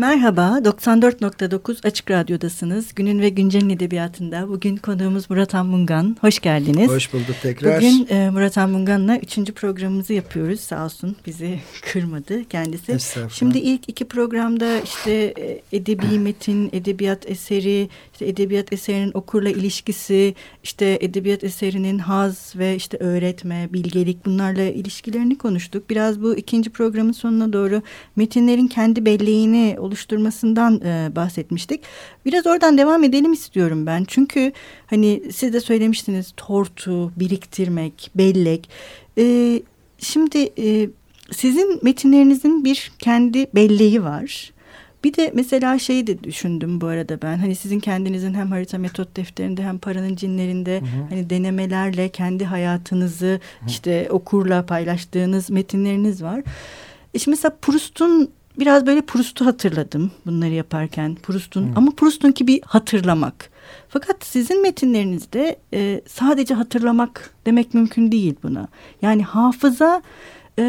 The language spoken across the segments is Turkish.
Merhaba, 94.9 Açık Radyo'dasınız. Günün ve Güncel'in edebiyatında bugün konuğumuz Murat Anmungan. Hoş geldiniz. Hoş bulduk tekrar. Bugün e, Murat Anmungan'la üçüncü programımızı yapıyoruz. Sağ olsun bizi kırmadı kendisi. Şimdi ilk iki programda işte e, edebi metin, edebiyat eseri, işte edebiyat eserinin okurla ilişkisi, işte edebiyat eserinin haz ve işte öğretme, bilgelik bunlarla ilişkilerini konuştuk. Biraz bu ikinci programın sonuna doğru metinlerin kendi belleğini oluşturmasından e, bahsetmiştik. Biraz oradan devam edelim istiyorum ben. Çünkü hani siz de söylemiştiniz tortu, biriktirmek, bellek. E, şimdi e, sizin metinlerinizin bir kendi belleği var. Bir de mesela şeyi de düşündüm bu arada ben. Hani sizin kendinizin hem harita metot defterinde hem paranın cinlerinde hı hı. hani denemelerle kendi hayatınızı hı. işte okurla paylaştığınız metinleriniz var. E şimdi mesela Proust'un biraz böyle Proust'u hatırladım bunları yaparken. Proust'un hmm. ama Proust'un bir hatırlamak. Fakat sizin metinlerinizde e, sadece hatırlamak demek mümkün değil buna. Yani hafıza e,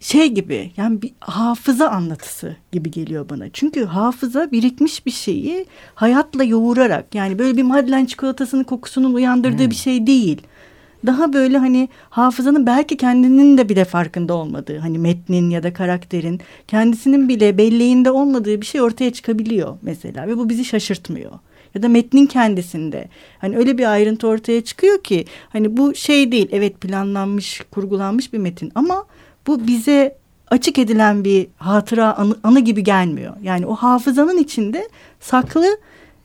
şey gibi yani bir hafıza anlatısı gibi geliyor bana. Çünkü hafıza birikmiş bir şeyi hayatla yoğurarak yani böyle bir Madeleine çikolatasının kokusunun uyandırdığı hmm. bir şey değil daha böyle hani hafızanın belki kendinin de bile farkında olmadığı hani metnin ya da karakterin kendisinin bile belleğinde olmadığı bir şey ortaya çıkabiliyor mesela ve bu bizi şaşırtmıyor ya da metnin kendisinde hani öyle bir ayrıntı ortaya çıkıyor ki hani bu şey değil evet planlanmış kurgulanmış bir metin ama bu bize açık edilen bir hatıra anı, anı gibi gelmiyor. Yani o hafızanın içinde saklı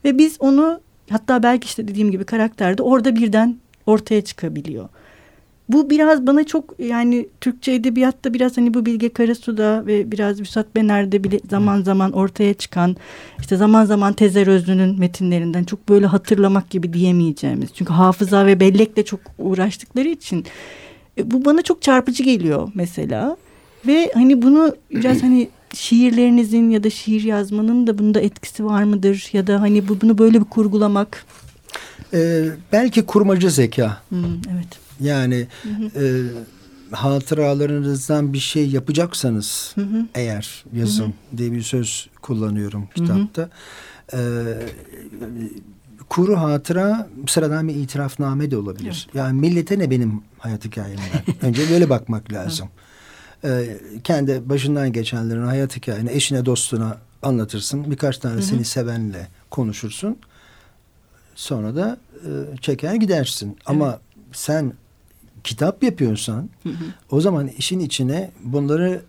ve biz onu hatta belki işte dediğim gibi karakterde orada birden ortaya çıkabiliyor. Bu biraz bana çok yani Türkçe edebiyatta biraz hani bu Bilge Karasu'da ve biraz Vüsat Bener'de bile zaman zaman ortaya çıkan işte zaman zaman Tezer Özlü'nün metinlerinden çok böyle hatırlamak gibi diyemeyeceğimiz. Çünkü hafıza ve bellekle çok uğraştıkları için e, bu bana çok çarpıcı geliyor mesela. Ve hani bunu biraz hani şiirlerinizin ya da şiir yazmanın da bunda etkisi var mıdır? Ya da hani bu, bunu böyle bir kurgulamak ee, belki kurmacı zeka. Hmm, evet. Yani hı hı. E, hatıralarınızdan bir şey yapacaksanız hı hı. eğer yazın hı hı. diye bir söz kullanıyorum kitapta. Hı hı. E, kuru hatıra sıradan bir itirafname de olabilir. Evet. Yani millete ne benim hayat hikayemden? Önce böyle bakmak lazım. Ee, kendi başından geçenlerin hayat hikayeni eşine dostuna anlatırsın. Birkaç tanesini hı hı. sevenle konuşursun. Sonra da e, çeker gidersin. Evet. Ama sen kitap yapıyorsan hı hı. o zaman işin içine bunları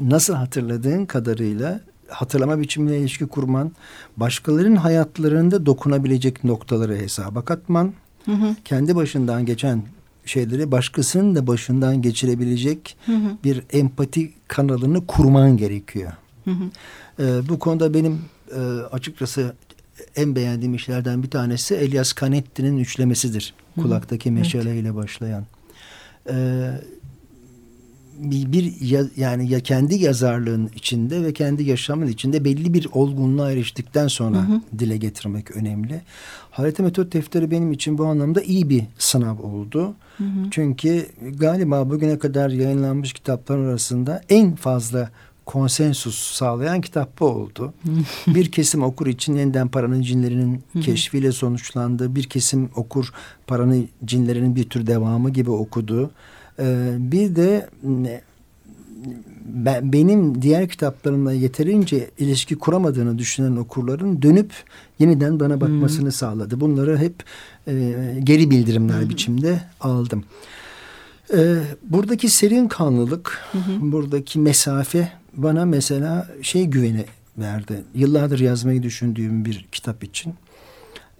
nasıl hatırladığın kadarıyla hatırlama biçimine ilişki kurman, başkalarının hayatlarında dokunabilecek noktaları hesaba katman, hı hı. kendi başından geçen şeyleri başkasının da başından geçirebilecek hı hı. bir empati kanalını kurman gerekiyor. Hı hı. Ee, bu konuda benim e, açıkçası en beğendiğim işlerden bir tanesi Elias Canetti'nin üçlemesidir. Hı. Kulaktaki meşaleyle evet. başlayan. Ee, bir, bir ya, yani ya kendi yazarlığın içinde ve kendi yaşamın içinde belli bir olgunluğa eriştikten sonra hı hı. dile getirmek önemli. Harita Metot Defteri benim için bu anlamda iyi bir sınav oldu. Hı hı. Çünkü galiba bugüne kadar yayınlanmış kitaplar arasında en fazla konsensus sağlayan kitap bu oldu. bir kesim okur için yeniden paranın cinlerinin keşfiyle sonuçlandı. Bir kesim okur paranın cinlerinin bir tür devamı gibi okudu. Ee, bir de ben, benim diğer kitaplarımla yeterince ilişki kuramadığını düşünen okurların dönüp yeniden bana bakmasını hmm. sağladı. Bunları hep e, geri bildirimler hmm. biçimde aldım. E, buradaki serin kanlılık, hmm. buradaki mesafe bana mesela şey güveni verdi. Yıllardır yazmayı düşündüğüm bir kitap için.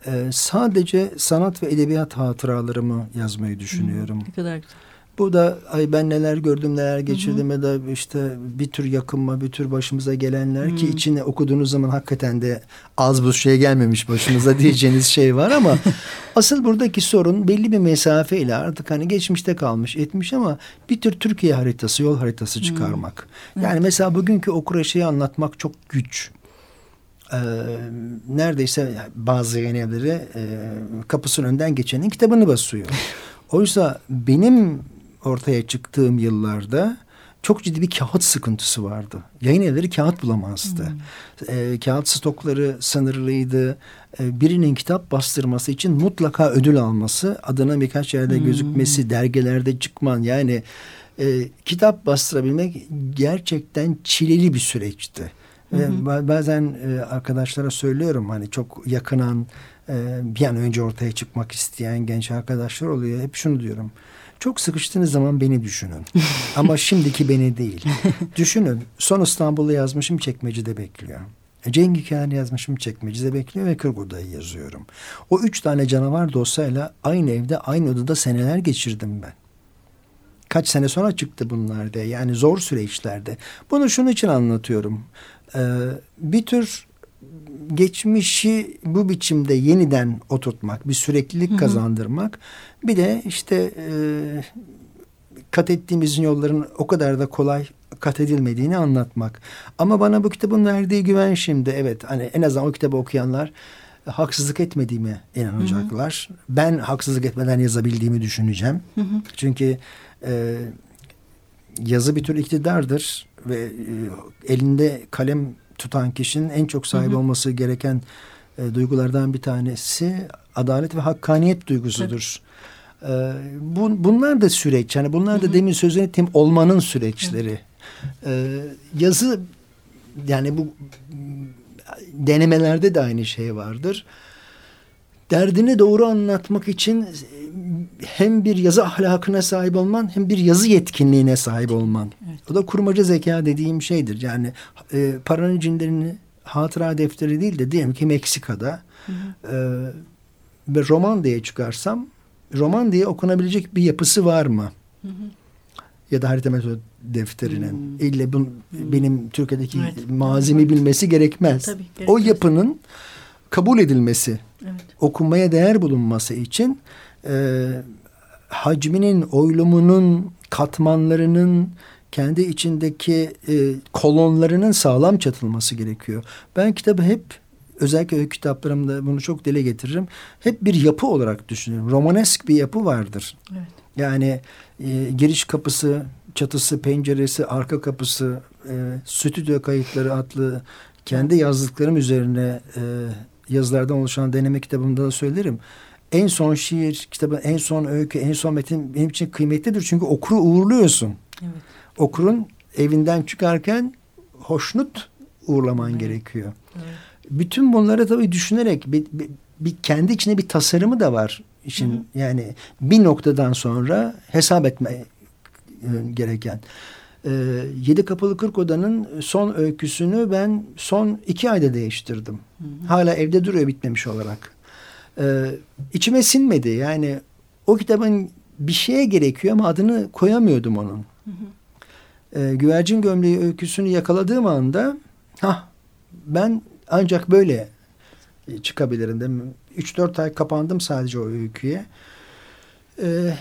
Ee, sadece sanat ve edebiyat hatıralarımı yazmayı düşünüyorum. Ne kadar güzel. Bu da ay ben neler gördüm neler geçirdim ya da işte bir tür yakınma bir tür başımıza gelenler hı hı. ki içine okuduğunuz zaman hakikaten de az bu şey gelmemiş başımıza diyeceğiniz şey var ama asıl buradaki sorun belli bir mesafeyle artık hani geçmişte kalmış etmiş ama bir tür Türkiye haritası yol haritası çıkarmak. Hı. Yani evet. mesela bugünkü okura şeyi anlatmak çok güç. Ee, neredeyse bazı yayın evleri e, kapısının önden geçenin kitabını basıyor. Oysa benim ortaya çıktığım yıllarda çok ciddi bir kağıt sıkıntısı vardı. Yayın evleri kağıt bulamazdı. Hmm. E, kağıt stokları sınırlıydı. E, birinin kitap bastırması için mutlaka ödül alması, adına birkaç yerde hmm. gözükmesi, dergilerde çıkman yani e, kitap bastırabilmek gerçekten çileli bir süreçti. Ve bazen e, arkadaşlara söylüyorum hani çok yakınan e, bir an önce ortaya çıkmak isteyen genç arkadaşlar oluyor. Hep şunu diyorum. Çok sıkıştığınız zaman beni düşünün. Ama şimdiki beni değil. Düşünün. Son İstanbul'u yazmışım çekmecede bekliyor. E, Cengiz Hikaye'ni yazmışım çekmecede bekliyor ve Kırgurda'yı yazıyorum. O üç tane canavar dosyayla aynı evde aynı odada seneler geçirdim ben. Kaç sene sonra çıktı bunlar da yani zor süreçlerde. Bunu şunun için anlatıyorum. Ee, bir tür geçmişi bu biçimde yeniden oturtmak, bir süreklilik hı hı. kazandırmak. Bir de işte e, kat ettiğimiz yolların o kadar da kolay kat edilmediğini anlatmak. Ama bana bu kitabın verdiği güven şimdi evet hani en azından o kitabı okuyanlar haksızlık etmediğime inanacaklar. Hı hı. Ben haksızlık etmeden yazabildiğimi düşüneceğim. Hı hı. Çünkü e, yazı bir tür iktidardır ve e, elinde kalem tutan kişinin en çok sahip hı hı. olması gereken e, duygulardan bir tanesi adalet ve hakkaniyet duygusudur. E, bu, bunlar da süreç. Yani bunlar da hı hı. demin sözünü ettiğim olmanın süreçleri. E, yazı yani bu denemelerde de aynı şey vardır derdini doğru anlatmak için hem bir yazı ahlakına sahip olman hem bir yazı yetkinliğine sahip olman. Evet. O da kurmaca zeka dediğim şeydir. Yani e, paranın cinlerini hatıra defteri değil de diyelim ki Meksika'da hı hı. E, ve roman diye çıkarsam roman diye okunabilecek bir yapısı var mı? Hı hı. Ya da harita metod defterinin. Hmm. İlle bun, hmm. benim Türkiye'deki evet. mazimi bilmesi gerekmez. Tabii, gerekmez. O yapının kabul edilmesi evet. okunmaya değer bulunması için e, hacminin, oylumunun, katmanlarının kendi içindeki e, kolonlarının sağlam çatılması gerekiyor. Ben kitabı hep özellikle öykü kitaplarımda bunu çok dile getiririm. Hep bir yapı olarak düşünüyorum. Romanesk bir yapı vardır. Evet. Yani e, giriş kapısı, çatısı, penceresi, arka kapısı, e, stüdyo kayıtları adlı kendi yazdıklarım üzerine e, yazılardan oluşan deneme kitabımda da söylerim. En son şiir kitabı, en son öykü, en son metin benim için kıymetlidir. Çünkü okuru uğurluyorsun. Evet. Okurun evinden çıkarken hoşnut uğurlaman evet. gerekiyor. Evet. Bütün bunları tabii düşünerek bir, bir, bir kendi içinde bir tasarımı da var işin. Hı hı. Yani bir noktadan sonra hesap etme e, gereken. E, Yedi Kapılı Kırk Oda'nın son öyküsünü ben son iki ayda değiştirdim. Hı hı. Hala evde duruyor bitmemiş olarak. E, içime sinmedi. Yani o kitabın bir şeye gerekiyor ama adını koyamıyordum onun. Hı hı. E, Güvercin Gömleği öyküsünü yakaladığım anda ha ben ancak böyle çıkabilirim. Üç dört ay kapandım sadece o öyküye e,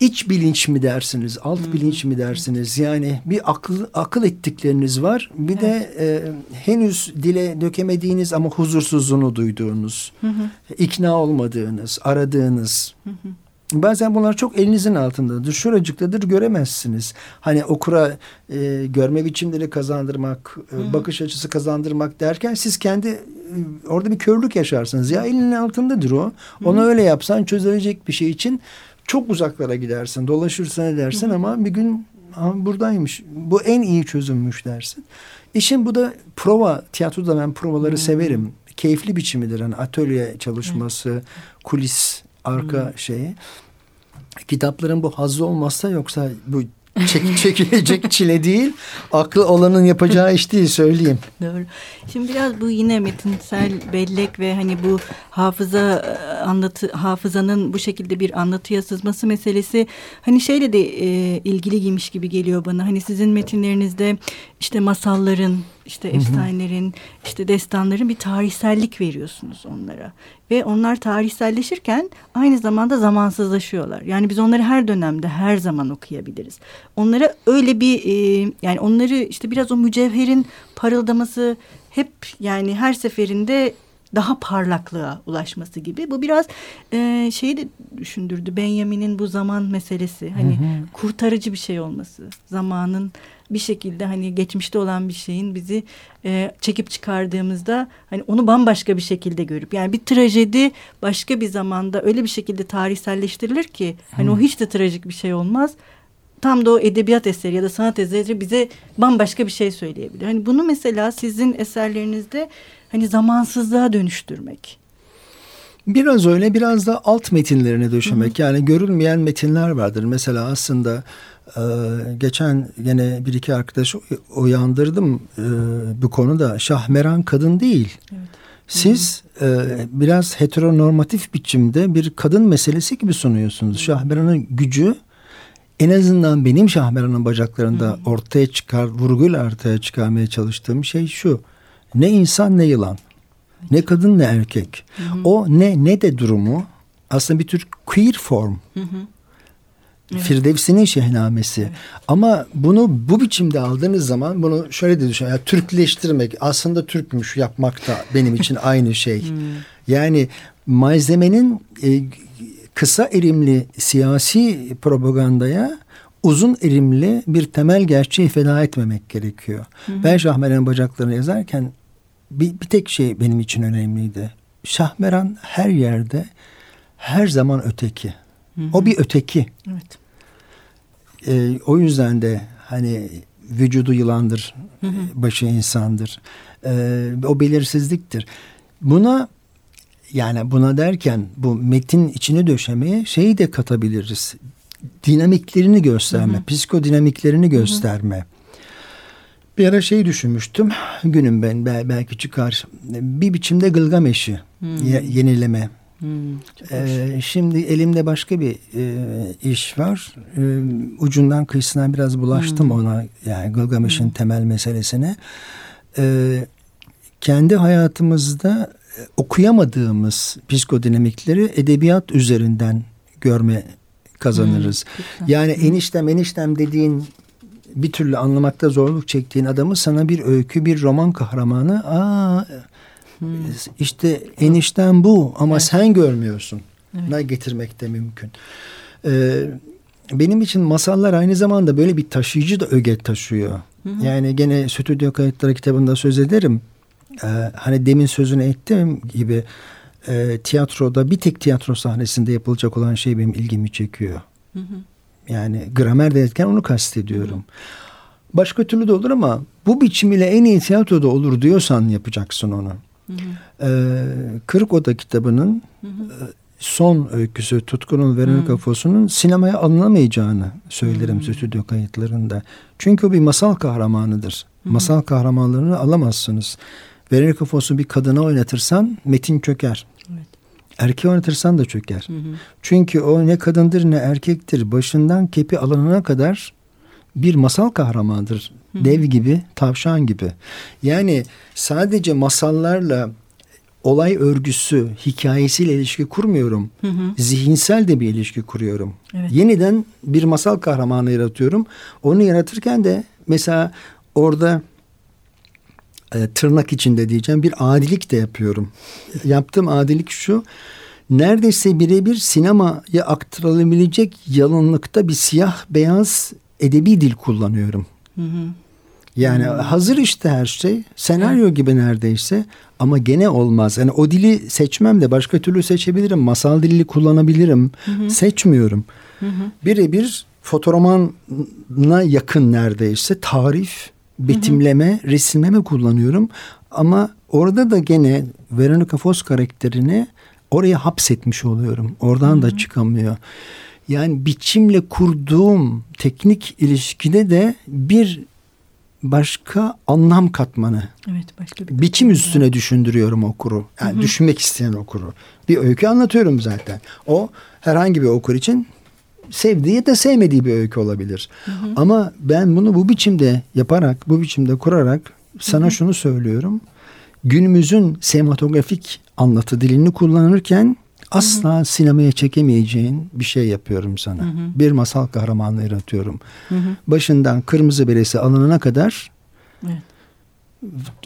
iç bilinç mi dersiniz, alt Hı-hı. bilinç mi dersiniz? Yani bir akıl akıl ettikleriniz var. Bir evet. de e, henüz dile dökemediğiniz ama huzursuzluğunu duyduğunuz, Hı-hı. ikna olmadığınız, aradığınız. Hı-hı. Bazen bunlar çok elinizin altındadır. Şuracıktadır göremezsiniz. Hani okura e, görme biçimleri kazandırmak, e, bakış açısı kazandırmak derken siz kendi e, orada bir körlük yaşarsınız. Ya elinin altındadır o. Onu Hı-hı. öyle yapsan çözülecek bir şey için çok uzaklara gidersin. Dolaşırsın edersin Hı-hı. ama bir gün buradaymış. Bu en iyi çözümmüş dersin. İşin bu da prova. Tiyatroda ben provaları Hı-hı. severim. Keyifli biçimidir. Hani atölye çalışması, Hı-hı. kulis, arka Hı-hı. şeyi. Kitapların bu hazzı olmazsa yoksa bu çek, çekilecek çile değil. Aklı olanın yapacağı iş değil söyleyeyim. Doğru. Şimdi biraz bu yine metinsel bellek ve hani bu hafıza e, anlatı hafızanın bu şekilde bir anlatıya sızması meselesi hani şeyle de e, ilgiliymiş gibi geliyor bana. Hani sizin metinlerinizde işte masalların işte efsanelerin, işte destanların bir tarihsellik veriyorsunuz onlara. Ve onlar tarihselleşirken aynı zamanda zamansızlaşıyorlar. Yani biz onları her dönemde, her zaman okuyabiliriz. Onlara öyle bir, e, yani onları işte biraz o mücevherin parıldaması hep yani her seferinde daha parlaklığa ulaşması gibi. Bu biraz e, şeyi de düşündürdü. Benjamin'in bu zaman meselesi. Hani hı hı. kurtarıcı bir şey olması. Zamanın bir şekilde hani geçmişte olan bir şeyin bizi e, çekip çıkardığımızda hani onu bambaşka bir şekilde görüp yani bir trajedi başka bir zamanda öyle bir şekilde tarihselleştirilir ki hani hı. o hiç de trajik bir şey olmaz tam da o edebiyat eseri ya da sanat eseri bize bambaşka bir şey söyleyebilir. Hani bunu mesela sizin eserlerinizde hani zamansızlığa dönüştürmek. Biraz öyle biraz da alt metinlerine döşemek. Hı hı. Yani görülmeyen metinler vardır. Mesela aslında e, geçen yine bir iki arkadaş uyandırdım e, bu konuda. Şahmeran kadın değil. Evet. Siz e, biraz heteronormatif biçimde bir kadın meselesi gibi sunuyorsunuz. Şahmeran'ın gücü en azından benim Şahmeran'ın bacaklarında hmm. ortaya çıkar, vurguyla ortaya çıkarmaya çalıştığım şey şu. Ne insan ne yılan. Ne kadın ne erkek. Hı O ne ne de durumu aslında bir tür queer form. Hı Evet. Firdevsi'nin şehnamesi. Evet. Ama bunu bu biçimde aldığınız zaman bunu şöyle de düşün. Yani Türkleştirmek aslında Türkmüş yapmak da benim için aynı şey. Hmm. Yani malzemenin e, kısa erimli siyasi propagandaya uzun erimli bir temel gerçeği feda etmemek gerekiyor. Hı hı. Ben Şahmeran'ın bacaklarını yazarken bir, bir tek şey benim için önemliydi. Şahmeran her yerde her zaman öteki. Hı hı. O bir öteki. Evet. Ee, o yüzden de hani vücudu yılandır, hı hı. başı insandır. Ee, o belirsizliktir. Buna yani buna derken bu metin içine döşemeye şeyi de katabiliriz. Dinamiklerini gösterme, hı hı. psikodinamiklerini gösterme. Hı hı. Bir ara şey düşünmüştüm. Günüm ben belki çıkar. Bir biçimde Gılgameş'i hmm. yenileme. Hmm, ee, şimdi elimde başka bir e, iş var. E, ucundan kıyısına biraz bulaştım hmm. ona. Yani Gılgameş'in hmm. temel meselesine. E, kendi hayatımızda okuyamadığımız psikodinamikleri edebiyat üzerinden görme kazanırız. Hmm, yani eniştem eniştem dediğin bir türlü anlamakta zorluk çektiğin adamı sana bir öykü, bir roman kahramanı aa hmm. işte enişten bu ama evet. sen görmüyorsun. Evet. Ne getirmek de mümkün. Ee, benim için masallar aynı zamanda böyle bir taşıyıcı da öge taşıyor. Hı hı. Yani gene stüdyo kayıtları kitabında söz ederim. Ee, hani demin sözünü ettiğim gibi e, tiyatroda bir tek tiyatro sahnesinde yapılacak olan şey benim ilgimi çekiyor. Hı hı. Yani gramer derken onu kastediyorum. Başka türlü de olur ama bu biçim ile en iyi tiyatroda olur diyorsan yapacaksın onu. Hı hı. Ee, Kırık Oda kitabının hı hı. E, son öyküsü Tutkun'un Veronica Foss'unun sinemaya alınamayacağını söylerim hı stüdyo kayıtlarında. Çünkü o bir masal kahramanıdır. Hı Masal kahramanlarını alamazsınız. Veronica Foss'u bir kadına oynatırsan metin çöker. Erkeği oynatırsan da çöker. Hı hı. Çünkü o ne kadındır ne erkektir. Başından kepi alanına kadar bir masal kahramanıdır. Hı. Dev gibi, tavşan gibi. Yani sadece masallarla olay örgüsü, hikayesiyle ilişki kurmuyorum. Hı hı. Zihinsel de bir ilişki kuruyorum. Evet. Yeniden bir masal kahramanı yaratıyorum. Onu yaratırken de mesela orada e, tırnak içinde diyeceğim bir adilik de yapıyorum. Yaptığım adilik şu. Neredeyse birebir sinemaya aktarılabilecek yalınlıkta bir siyah beyaz edebi dil kullanıyorum. Hı hı. Yani hmm. hazır işte her şey. Senaryo evet. gibi neredeyse ama gene olmaz. Yani o dili seçmem de başka türlü seçebilirim. Masal dilini kullanabilirim. Hı Seçmiyorum. Birebir fotoromana yakın neredeyse tarif betimleme, hı hı. resimleme kullanıyorum. Ama orada da gene Veronica Foss karakterini oraya hapsetmiş oluyorum. Oradan hı hı. da çıkamıyor. Yani biçimle kurduğum teknik ilişkide de bir başka anlam katmanı. Evet, başka bir biçim üstüne var. düşündürüyorum okuru. Yani hı hı. düşünmek isteyen okuru. Bir öykü anlatıyorum zaten. O herhangi bir okur için sevdiği ya da sevmediği bir öykü olabilir. Hı hı. Ama ben bunu bu biçimde yaparak, bu biçimde kurarak sana hı hı. şunu söylüyorum. Günümüzün sinematografik anlatı dilini kullanırken asla hı hı. sinemaya çekemeyeceğin bir şey yapıyorum sana. Hı hı. Bir masal kahramanı yaratıyorum. Hı hı. Başından kırmızı beresi alınana kadar evet.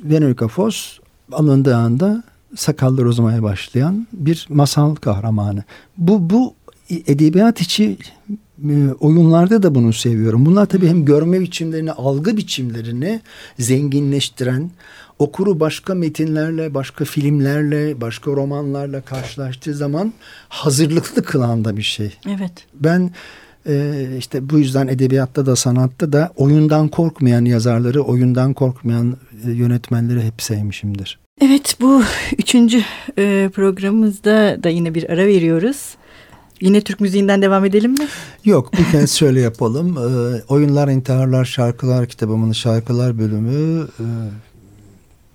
Veronica Foss alındığı anda sakallar uzamaya başlayan bir masal kahramanı. Bu bu edebiyat içi e, oyunlarda da bunu seviyorum. Bunlar tabii hem görme biçimlerini, algı biçimlerini zenginleştiren, okuru başka metinlerle, başka filmlerle, başka romanlarla karşılaştığı zaman hazırlıklı kılan da bir şey. Evet. Ben e, işte bu yüzden edebiyatta da sanatta da oyundan korkmayan yazarları, oyundan korkmayan e, yönetmenleri hep sevmişimdir. Evet bu üçüncü e, programımızda da yine bir ara veriyoruz. Yine Türk müziğinden devam edelim mi? Yok bu kez şöyle yapalım. Ee, Oyunlar, İntiharlar, Şarkılar kitabımın şarkılar bölümü e,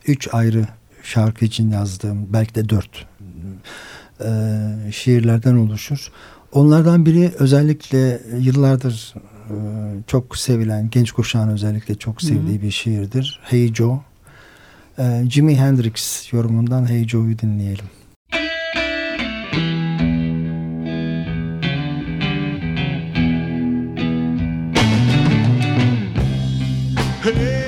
üç ayrı şarkı için yazdığım belki de dört e, şiirlerden oluşur. Onlardan biri özellikle yıllardır e, çok sevilen genç kuşağın özellikle çok sevdiği bir şiirdir. Hey Joe. E, Jimi Hendrix yorumundan Hey Joe'yu dinleyelim. Hey.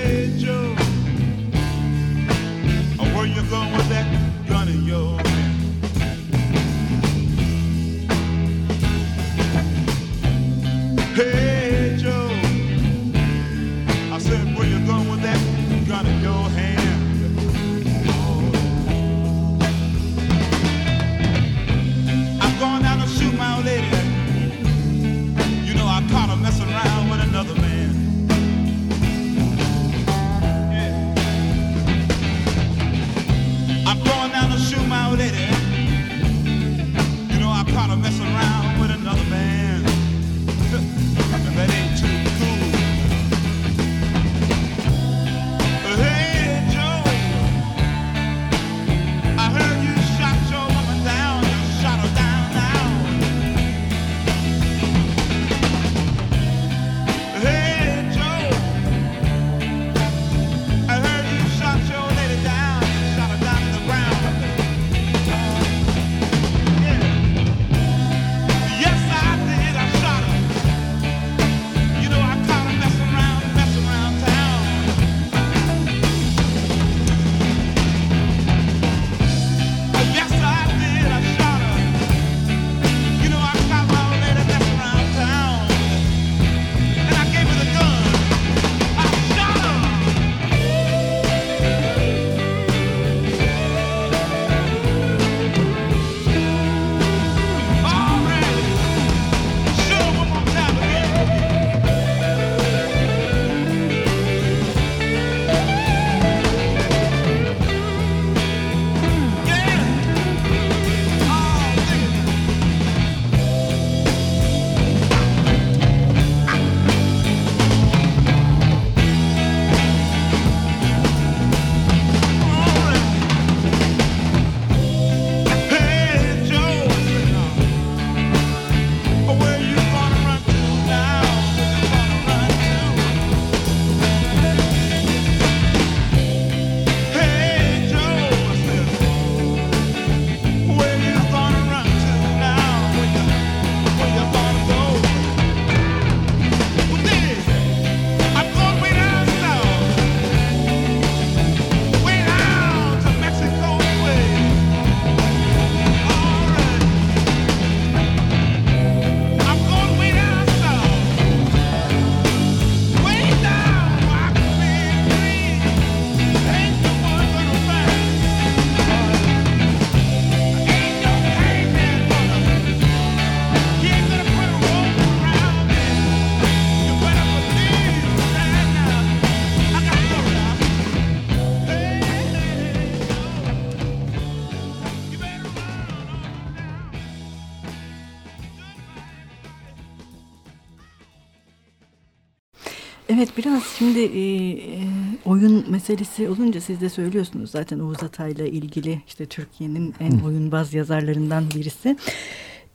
Evet biraz şimdi e, e, oyun meselesi olunca siz de söylüyorsunuz zaten Oğuz Atay'la ilgili işte Türkiye'nin en oyunbaz yazarlarından birisi.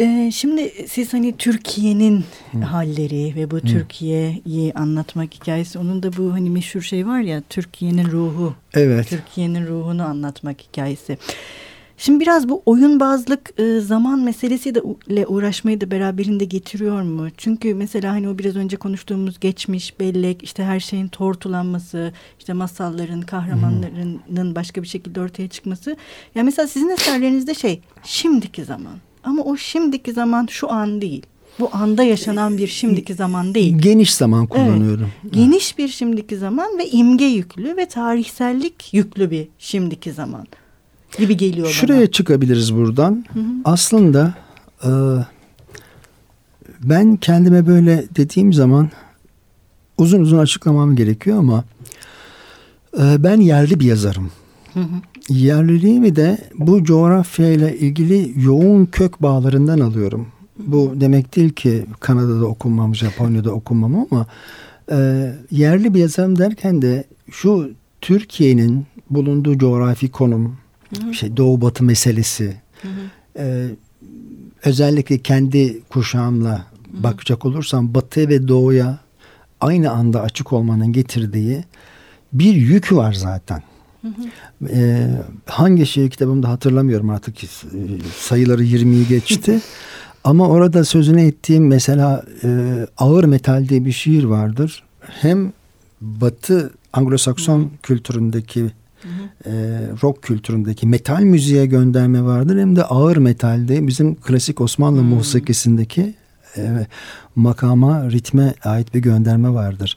E, şimdi siz hani Türkiye'nin halleri ve bu Türkiye'yi anlatmak hikayesi onun da bu hani meşhur şey var ya Türkiye'nin ruhu. Evet. Türkiye'nin ruhunu anlatmak hikayesi. Şimdi biraz bu oyunbazlık e, zaman meselesi de ile uğraşmayı da beraberinde getiriyor mu? Çünkü mesela hani o biraz önce konuştuğumuz geçmiş, bellek, işte her şeyin tortulanması, işte masalların, kahramanlarının başka bir şekilde ortaya çıkması. Ya yani mesela sizin eserlerinizde şey şimdiki zaman. Ama o şimdiki zaman şu an değil. Bu anda yaşanan bir şimdiki zaman değil. Geniş zaman kullanıyorum. Evet, geniş bir şimdiki zaman ve imge yüklü ve tarihsellik yüklü bir şimdiki zaman gibi geliyor Şuraya bana. çıkabiliriz buradan. Hı hı. Aslında e, ben kendime böyle dediğim zaman uzun uzun açıklamam gerekiyor ama e, ben yerli bir yazarım. Hı hı. Yerliliğimi de bu coğrafyayla ilgili yoğun kök bağlarından alıyorum. Bu demek değil ki Kanada'da okunmam, Japonya'da okunmam ama e, yerli bir yazarım derken de şu Türkiye'nin bulunduğu coğrafi konum, hı hı. şey Doğu Batı meselesi, hı hı. E, özellikle kendi kuşağımla hı hı. bakacak olursam Batı ve Doğu'ya aynı anda açık olmanın getirdiği bir yük var zaten. Hı hı. Ee, hangi şey kitabımda hatırlamıyorum artık sayıları 20'yi geçti. Ama orada sözünü ettiğim mesela e, ağır metal diye bir şiir vardır. Hem Batı Anglo-Sakson kültüründeki e, rock kültüründeki metal müziğe gönderme vardır. Hem de ağır metalde bizim klasik Osmanlı hmm. musikisindeki e, makama, ritme ait bir gönderme vardır.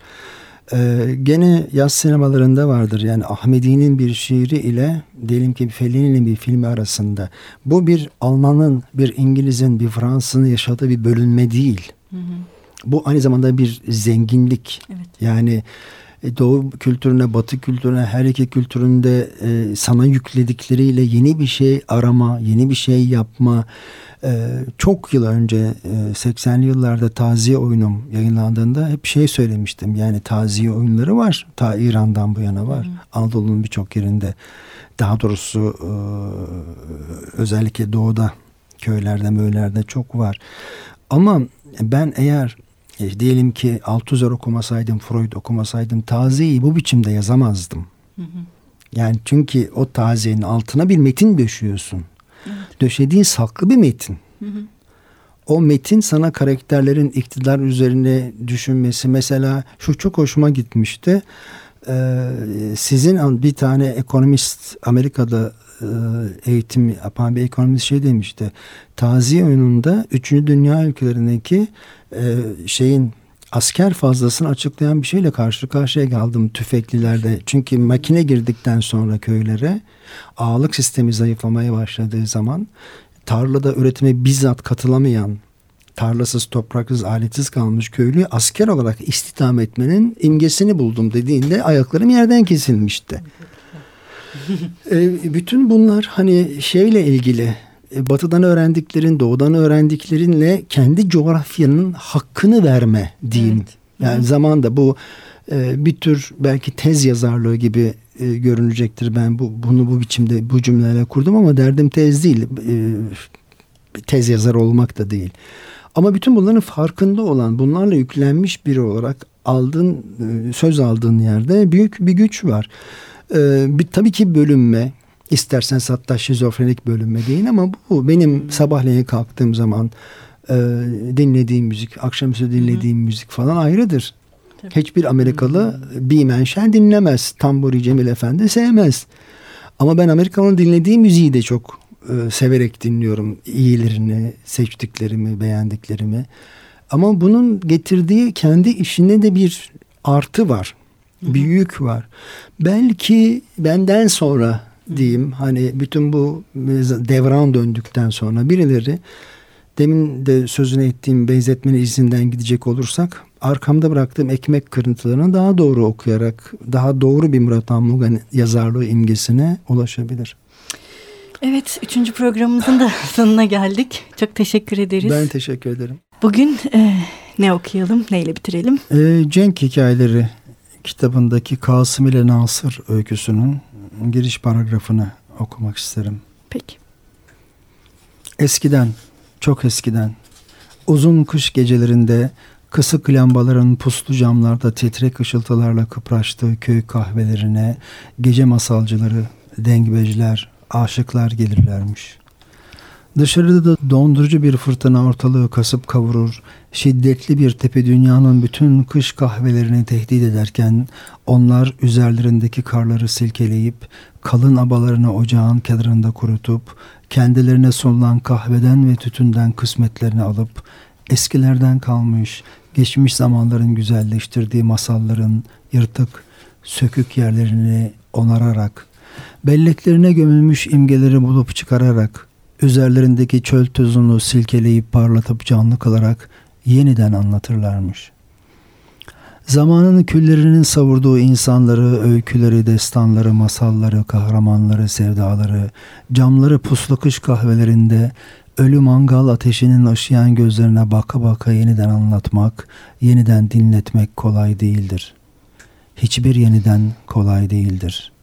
Ee, gene yaz sinemalarında vardır. Yani Ahmedi'nin bir şiiri ile diyelim ki Fellini'nin bir filmi arasında. Bu bir Alman'ın, bir İngiliz'in, bir Fransız'ın yaşadığı bir bölünme değil. Hı hı. Bu aynı zamanda bir zenginlik. Evet. Yani e, Doğu kültürüne, Batı kültürüne, her iki kültüründe e, sana yükledikleriyle yeni bir şey arama, yeni bir şey yapma, ee, çok yıl önce e, 80'li yıllarda taziye oyunum yayınlandığında hep şey söylemiştim. Yani taziye oyunları var. Ta İran'dan bu yana var. Hı Anadolu'nun birçok yerinde. Daha doğrusu e, özellikle doğuda köylerde möylerde çok var. Ama ben eğer e, diyelim ki Althusser okumasaydım, Freud okumasaydım taziyeyi bu biçimde yazamazdım. Hı hı. Yani çünkü o taziyenin altına bir metin döşüyorsun. Evet. Döşediğin saklı bir metin. Hı hı. O metin sana karakterlerin iktidar üzerine düşünmesi mesela şu çok hoşuma gitmişti. Ee, sizin bir tane ekonomist Amerika'da eğitim yapan bir ekonomist şey demişti. Tazi oyununda 3. Dünya ülkelerindeki e, şeyin asker fazlasını açıklayan bir şeyle karşı karşıya geldim tüfeklilerde. Çünkü makine girdikten sonra köylere ağalık sistemi zayıflamaya başladığı zaman tarlada üretime bizzat katılamayan tarlasız, topraksız, aletsiz kalmış köylüyü asker olarak istihdam etmenin imgesini buldum dediğinde ayaklarım yerden kesilmişti. E, bütün bunlar hani şeyle ilgili e, batıdan öğrendiklerin, doğudan öğrendiklerinle kendi coğrafyanın hakkını verme diyeyim. Evet. Yani zamanda bu e, bir tür belki tez yazarlığı gibi e, görünecektir. Ben bu bunu bu biçimde bu cümlelerle kurdum ama derdim tez değil. E, tez yazar olmak da değil. Ama bütün bunların farkında olan, bunlarla yüklenmiş biri olarak aldığın e, söz aldığın yerde büyük bir güç var. E, bir, tabii ki bölünme, istersen hatta şizofrenik bölünme değil ama bu benim sabahleyin kalktığım zaman e, dinlediğim müzik, akşamüstü dinlediğim Hı. müzik falan ayrıdır. Tabii. Hiçbir Amerikalı hmm. bir menşen dinlemez. Tamburi Cemil Efendi sevmez. Ama ben Amerikalı'nın dinlediği müziği de çok e, severek dinliyorum. İyilerini, seçtiklerimi, beğendiklerimi. Ama bunun getirdiği kendi işine de bir artı var. Bir yük var. Belki benden sonra diyeyim hani bütün bu devran döndükten sonra birileri demin de sözünü ettiğim benzetmenin izinden gidecek olursak arkamda bıraktığım ekmek kırıntılarını daha doğru okuyarak daha doğru bir Murat Anmugan yazarlığı imgesine ulaşabilir. Evet, üçüncü programımızın da sonuna geldik. Çok teşekkür ederiz. Ben teşekkür ederim. Bugün e, ne okuyalım, neyle bitirelim? E, Cenk Hikayeleri kitabındaki Kasım ile Nasır öyküsünün giriş paragrafını okumak isterim. Peki. Eskiden, çok eskiden, uzun kış gecelerinde kısık lambaların puslu camlarda titrek ışıltılarla kıpraştığı köy kahvelerine gece masalcıları, dengbeciler, aşıklar gelirlermiş. Dışarıda da dondurucu bir fırtına ortalığı kasıp kavurur, şiddetli bir tepe dünyanın bütün kış kahvelerini tehdit ederken onlar üzerlerindeki karları silkeleyip kalın abalarını ocağın kenarında kurutup kendilerine sunulan kahveden ve tütünden kısmetlerini alıp eskilerden kalmış geçmiş zamanların güzelleştirdiği masalların yırtık sökük yerlerini onararak belleklerine gömülmüş imgeleri bulup çıkararak üzerlerindeki çöl tozunu silkeleyip parlatıp canlı kılarak yeniden anlatırlarmış. Zamanın küllerinin savurduğu insanları, öyküleri, destanları, masalları, kahramanları, sevdaları, camları puslu kış kahvelerinde ölü mangal ateşinin ışıyan gözlerine baka baka yeniden anlatmak, yeniden dinletmek kolay değildir. Hiçbir yeniden kolay değildir.''